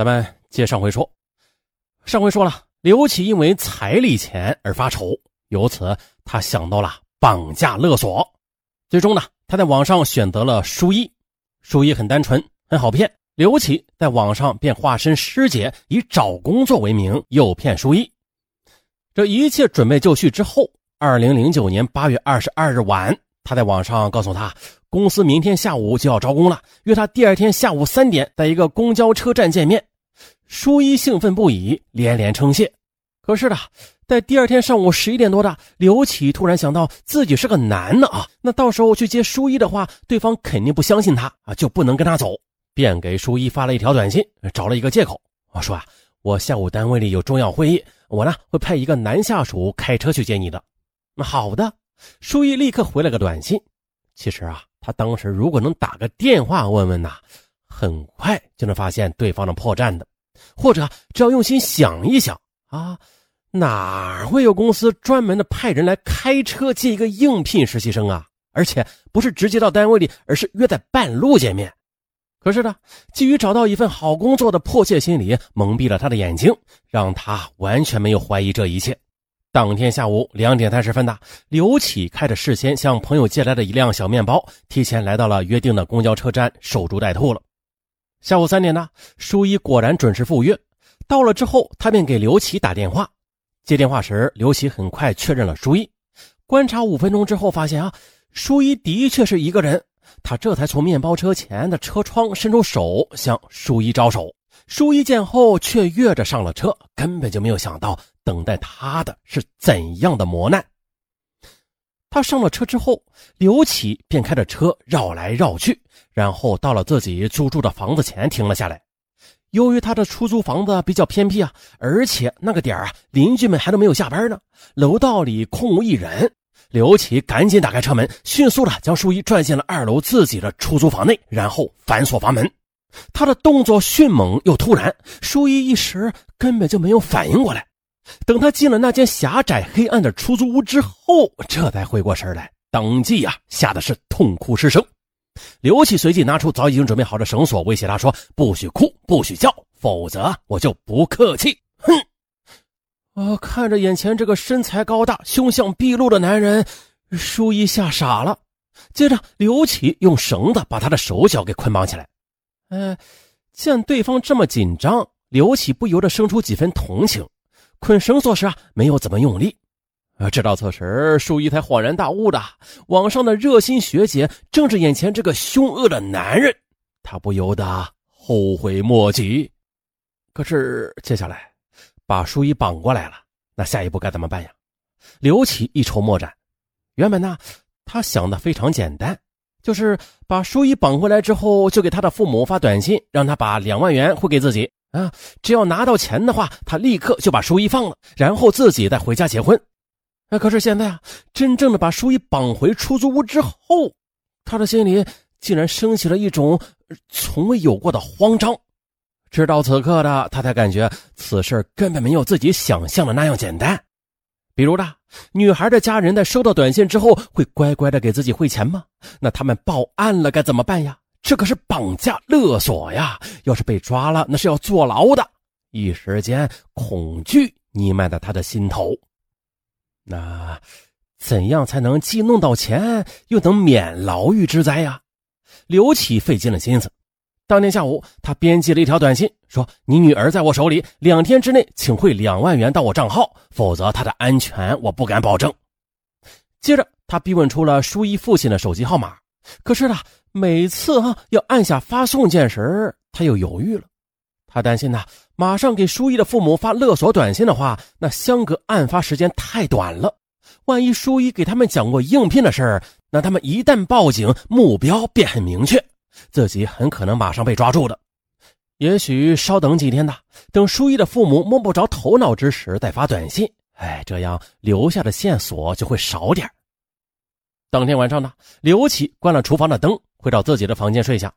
咱们接上回说，上回说了，刘启因为彩礼钱而发愁，由此他想到了绑架勒索。最终呢，他在网上选择了舒一，舒一很单纯，很好骗。刘启在网上便化身师姐，以找工作为名诱骗舒一。这一切准备就绪之后，二零零九年八月二十二日晚，他在网上告诉他。公司明天下午就要招工了，约他第二天下午三点在一个公交车站见面。舒一兴奋不已，连连称谢。可是呢，在第二天上午十一点多的，刘启突然想到自己是个男的啊，那到时候去接舒一的话，对方肯定不相信他啊，就不能跟他走，便给舒一发了一条短信，找了一个借口，我说啊，我下午单位里有重要会议，我呢会派一个男下属开车去接你的。那好的，舒一立刻回了个短信。其实啊。他当时如果能打个电话问问呐，很快就能发现对方的破绽的。或者只要用心想一想啊，哪会有公司专门的派人来开车接一个应聘实习生啊？而且不是直接到单位里，而是约在半路见面。可是呢，基于找到一份好工作的迫切心理，蒙蔽了他的眼睛，让他完全没有怀疑这一切。当天下午两点三十分的，刘启开着事先向朋友借来的一辆小面包，提前来到了约定的公交车站守株待兔了。下午三点呢，舒一果然准时赴约。到了之后，他便给刘琦打电话。接电话时，刘琦很快确认了舒一。观察五分钟之后，发现啊，舒一的确是一个人。他这才从面包车前的车窗伸出手向舒一招手。舒一见后却跃着上了车，根本就没有想到。等待他的是怎样的磨难？他上了车之后，刘启便开着车绕来绕去，然后到了自己租住的房子前停了下来。由于他的出租房子比较偏僻啊，而且那个点啊，邻居们还都没有下班呢，楼道里空无一人。刘启赶紧打开车门，迅速的将淑一拽进了二楼自己的出租房内，然后反锁房门。他的动作迅猛又突然，淑一一时根本就没有反应过来。等他进了那间狭窄黑暗的出租屋之后，这才回过神来，当即呀，吓得是痛哭失声。刘启随即拿出早已经准备好的绳索，威胁他说：“不许哭，不许叫，否则我就不客气。”哼！啊，看着眼前这个身材高大、凶相毕露的男人，舒一吓傻了。接着，刘启用绳子把他的手脚给捆绑起来。哎，见对方这么紧张，刘启不由得生出几分同情。捆绳索时啊，没有怎么用力。啊，直到此时，舒一才恍然大悟的，网上的热心学姐正是眼前这个凶恶的男人，他不由得后悔莫及。可是接下来，把舒一绑过来了，那下一步该怎么办呀？刘启一筹莫展。原本呢，他想的非常简单，就是把舒一绑回来之后，就给他的父母发短信，让他把两万元汇给自己。啊，只要拿到钱的话，他立刻就把舒一放了，然后自己再回家结婚。啊，可是现在啊，真正的把舒一绑回出租屋之后，他的心里竟然升起了一种从未有过的慌张。直到此刻的他才感觉此事根本没有自己想象的那样简单。比如的，女孩的家人在收到短信之后会乖乖的给自己汇钱吗？那他们报案了该怎么办呀？这可是绑架勒索呀！要是被抓了，那是要坐牢的。一时间，恐惧弥漫在他的心头。那怎样才能既弄到钱，又能免牢狱之灾呀？刘启费尽了心思。当天下午，他编辑了一条短信，说：“你女儿在我手里，两天之内请汇两万元到我账号，否则她的安全我不敢保证。”接着，他逼问出了舒一父亲的手机号码。可是呢，每次哈要按下发送键时，他又犹豫了。他担心呢，马上给舒一的父母发勒索短信的话，那相隔案发时间太短了。万一舒一给他们讲过应聘的事儿，那他们一旦报警，目标便很明确，自己很可能马上被抓住的。也许稍等几天呐，等舒一的父母摸不着头脑之时再发短信，哎，这样留下的线索就会少点当天晚上呢，刘启关了厨房的灯，回到自己的房间睡下。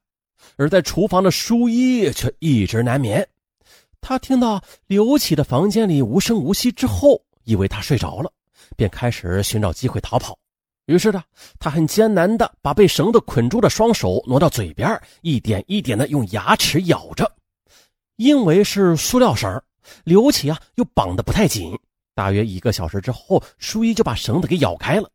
而在厨房的舒一却一直难眠。他听到刘启的房间里无声无息之后，以为他睡着了，便开始寻找机会逃跑。于是呢，他很艰难的把被绳子捆住的双手挪到嘴边，一点一点的用牙齿咬着。因为是塑料绳，刘启啊又绑得不太紧。大约一个小时之后，舒一就把绳子给咬开了。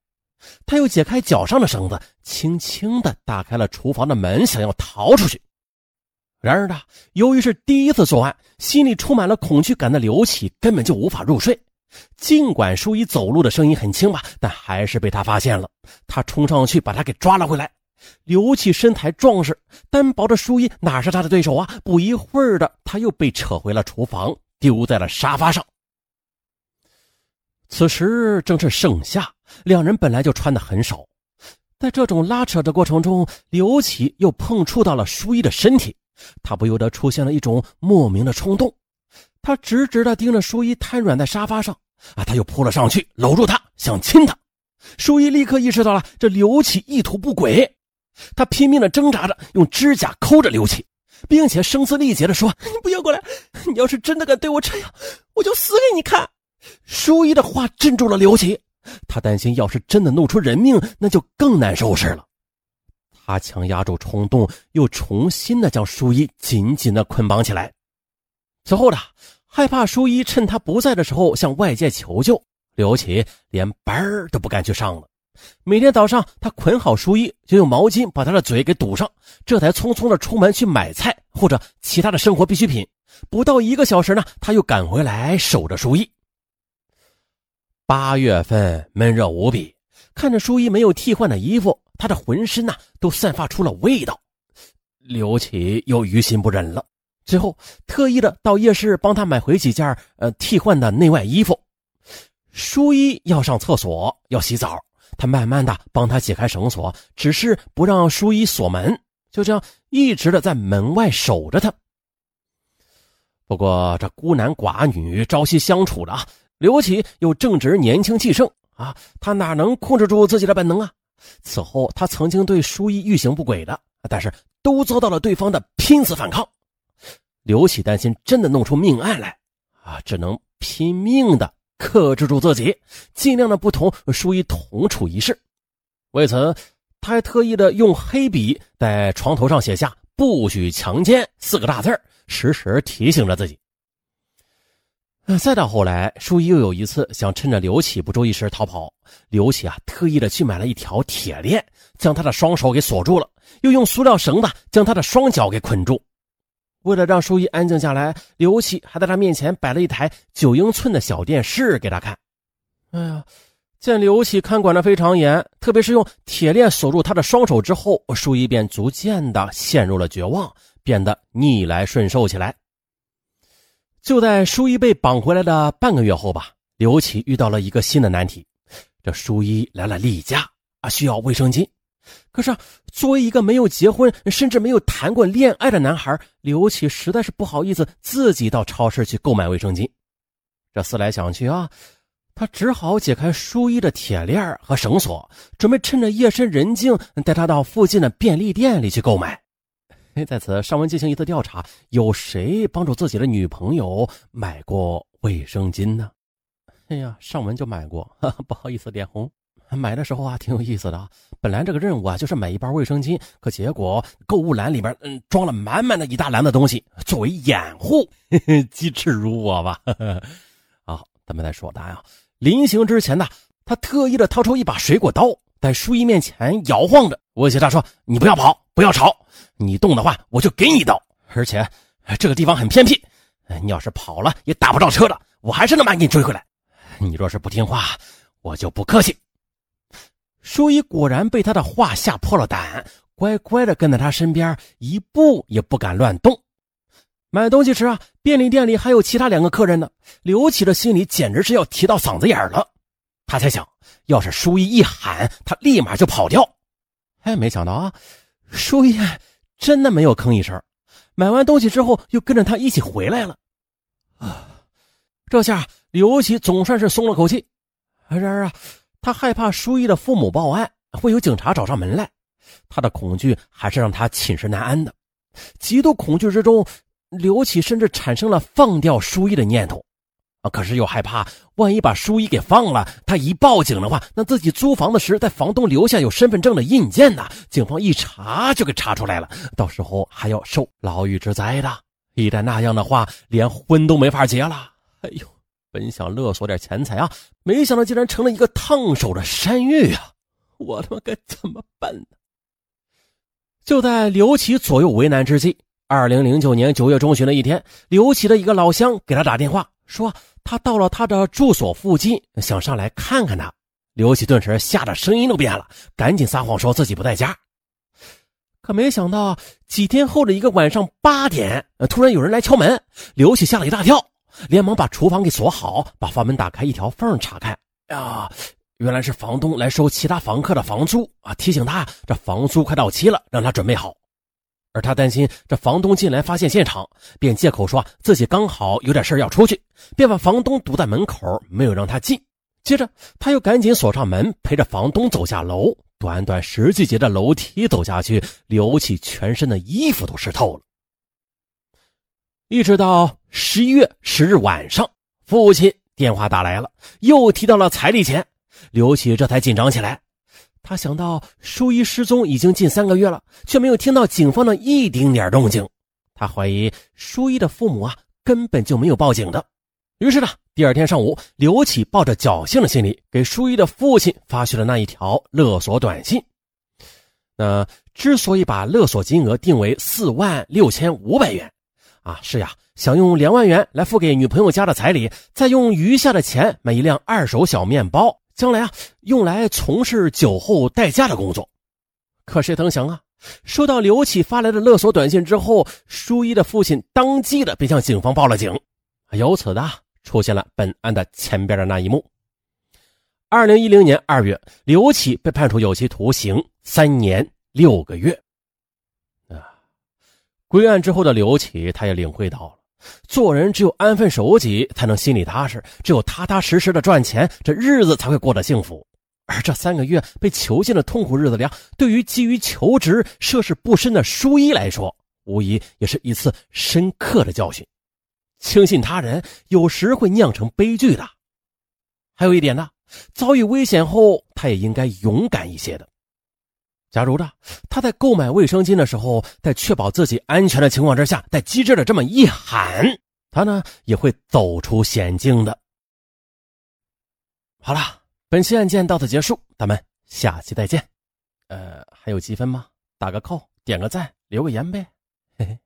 他又解开脚上的绳子，轻轻地打开了厨房的门，想要逃出去。然而呢，由于是第一次作案，心里充满了恐惧感的刘启根本就无法入睡。尽管舒一走路的声音很轻吧，但还是被他发现了。他冲上去把他给抓了回来。刘启身材壮实，单薄的舒一哪是他的对手啊？不一会儿的，他又被扯回了厨房，丢在了沙发上。此时正是盛夏，两人本来就穿的很少，在这种拉扯的过程中，刘启又碰触到了舒一的身体，他不由得出现了一种莫名的冲动。他直直的盯着舒一瘫软在沙发上，啊，他又扑了上去，搂住他，想亲他。舒一立刻意识到了这刘启意图不轨，他拼命的挣扎着，用指甲抠着刘启，并且声嘶力竭的说：“你不要过来！你要是真的敢对我这样，我就死给你看！”舒一的话镇住了刘启，他担心要是真的弄出人命，那就更难收拾了。他强压住冲动，又重新的将舒一紧紧的捆绑起来。此后呢，害怕舒一趁他不在的时候向外界求救，刘启连班儿都不敢去上了。每天早上，他捆好舒一，就用毛巾把他的嘴给堵上，这才匆匆的出门去买菜或者其他的生活必需品。不到一个小时呢，他又赶回来守着舒一。八月份闷热无比，看着舒一没有替换的衣服，他的浑身呐都散发出了味道。刘启又于心不忍了。最后，特意的到夜市帮他买回几件呃替换的内外衣服。舒一要上厕所，要洗澡，他慢慢的帮他解开绳索，只是不让舒一锁门，就这样一直的在门外守着他。不过这孤男寡女朝夕相处的啊，刘启又正值年轻气盛啊，他哪能控制住自己的本能啊？此后，他曾经对舒一欲行不轨的，但是都遭到了对方的拼死反抗。刘启担心真的弄出命案来，啊，只能拼命的克制住自己，尽量的不同舒一同处一室。为此，他还特意的用黑笔在床头上写下“不许强奸”四个大字时时提醒着自己。再到后来，舒一又有一次想趁着刘启不注意时逃跑，刘启啊特意的去买了一条铁链，将他的双手给锁住了，又用塑料绳子将他的双脚给捆住。为了让舒一安静下来，刘启还在他面前摆了一台九英寸的小电视给他看。哎呀，见刘启看管的非常严，特别是用铁链锁住他的双手之后，舒一便逐渐的陷入了绝望，变得逆来顺受起来。就在舒一被绑回来的半个月后吧，刘启遇到了一个新的难题。这舒一来了例假啊，需要卫生巾。可是啊，作为一个没有结婚，甚至没有谈过恋爱的男孩，刘启实在是不好意思自己到超市去购买卫生巾。这思来想去啊，他只好解开舒一的铁链和绳索，准备趁着夜深人静带他到附近的便利店里去购买。在此，尚文进行一次调查：有谁帮助自己的女朋友买过卫生巾呢？哎呀，尚文就买过，不好意思，脸红。买的时候啊，挺有意思的啊。本来这个任务啊，就是买一包卫生巾，可结果购物篮里边嗯装了满满的一大篮的东西，作为掩护，机智如我吧。好，咱们再说他呀。临行之前呢，他特意的掏出一把水果刀，在书衣面前摇晃着，威胁他说：“你不要跑，不要吵，你动的话，我就给你一刀。而且这个地方很偏僻，你要是跑了也打不着车的，我还是能把你追回来。你若是不听话，我就不客气。”舒一果然被他的话吓破了胆，乖乖的跟在他身边，一步也不敢乱动。买东西时啊，便利店里还有其他两个客人呢。刘启的心里简直是要提到嗓子眼了。他才想，要是舒一一喊，他立马就跑掉。哎，没想到啊，舒一真的没有吭一声。买完东西之后，又跟着他一起回来了。啊，这下刘启总算是松了口气。然而啊。他害怕舒一的父母报案，会有警察找上门来。他的恐惧还是让他寝食难安的。极度恐惧之中，刘启甚至产生了放掉舒一的念头。可是又害怕，万一把舒一给放了，他一报警的话，那自己租房子时在房东留下有身份证的印件呢？警方一查就给查出来了，到时候还要受牢狱之灾的。一旦那样的话，连婚都没法结了。哎呦，本想勒索点钱财啊，没想到竟然成了一个烫手的山芋啊！我他妈该怎么办呢？就在刘琦左右为难之际，二零零九年九月中旬的一天，刘琦的一个老乡给他打电话，说他到了他的住所附近，想上来看看他。刘琦顿时吓得声音都变了，赶紧撒谎说自己不在家。可没想到，几天后的一个晚上八点，突然有人来敲门，刘启吓了一大跳，连忙把厨房给锁好，把房门打开一条缝查看。呀，原来是房东来收其他房客的房租啊！提醒他这房租快到期了，让他准备好。而他担心这房东进来发现现场，便借口说自己刚好有点事要出去，便把房东堵在门口，没有让他进。接着，他又赶紧锁上门，陪着房东走下楼。短短十几节的楼梯走下去，刘启全身的衣服都湿透了。一直到十一月十日晚上，父亲电话打来了，又提到了彩礼钱，刘启这才紧张起来。他想到舒一失踪已经近三个月了，却没有听到警方的一丁点动静，他怀疑舒一的父母啊根本就没有报警的。于是呢，第二天上午，刘启抱着侥幸的心理，给舒一的父亲发去了那一条勒索短信。那之所以把勒索金额定为四万六千五百元，啊，是呀，想用两万元来付给女朋友家的彩礼，再用余下的钱买一辆二手小面包，将来啊，用来从事酒后代驾的工作。可谁曾想啊，收到刘启发来的勒索短信之后，舒一的父亲当即的便向警方报了警，由此的。出现了本案的前边的那一幕。二零一零年二月，刘启被判处有期徒刑三年六个月。啊，归案之后的刘启，他也领会到了，做人只有安分守己，才能心里踏实；只有踏踏实实的赚钱，这日子才会过得幸福。而这三个月被囚禁的痛苦日子里，对于急于求职、涉世不深的舒一来说，无疑也是一次深刻的教训。轻信他人有时会酿成悲剧的。还有一点呢，遭遇危险后，他也应该勇敢一些的。假如呢，他在购买卫生巾的时候，在确保自己安全的情况之下，在机智的这么一喊，他呢也会走出险境的。好了，本期案件到此结束，咱们下期再见。呃，还有积分吗？打个扣，点个赞，留个言呗。嘿嘿，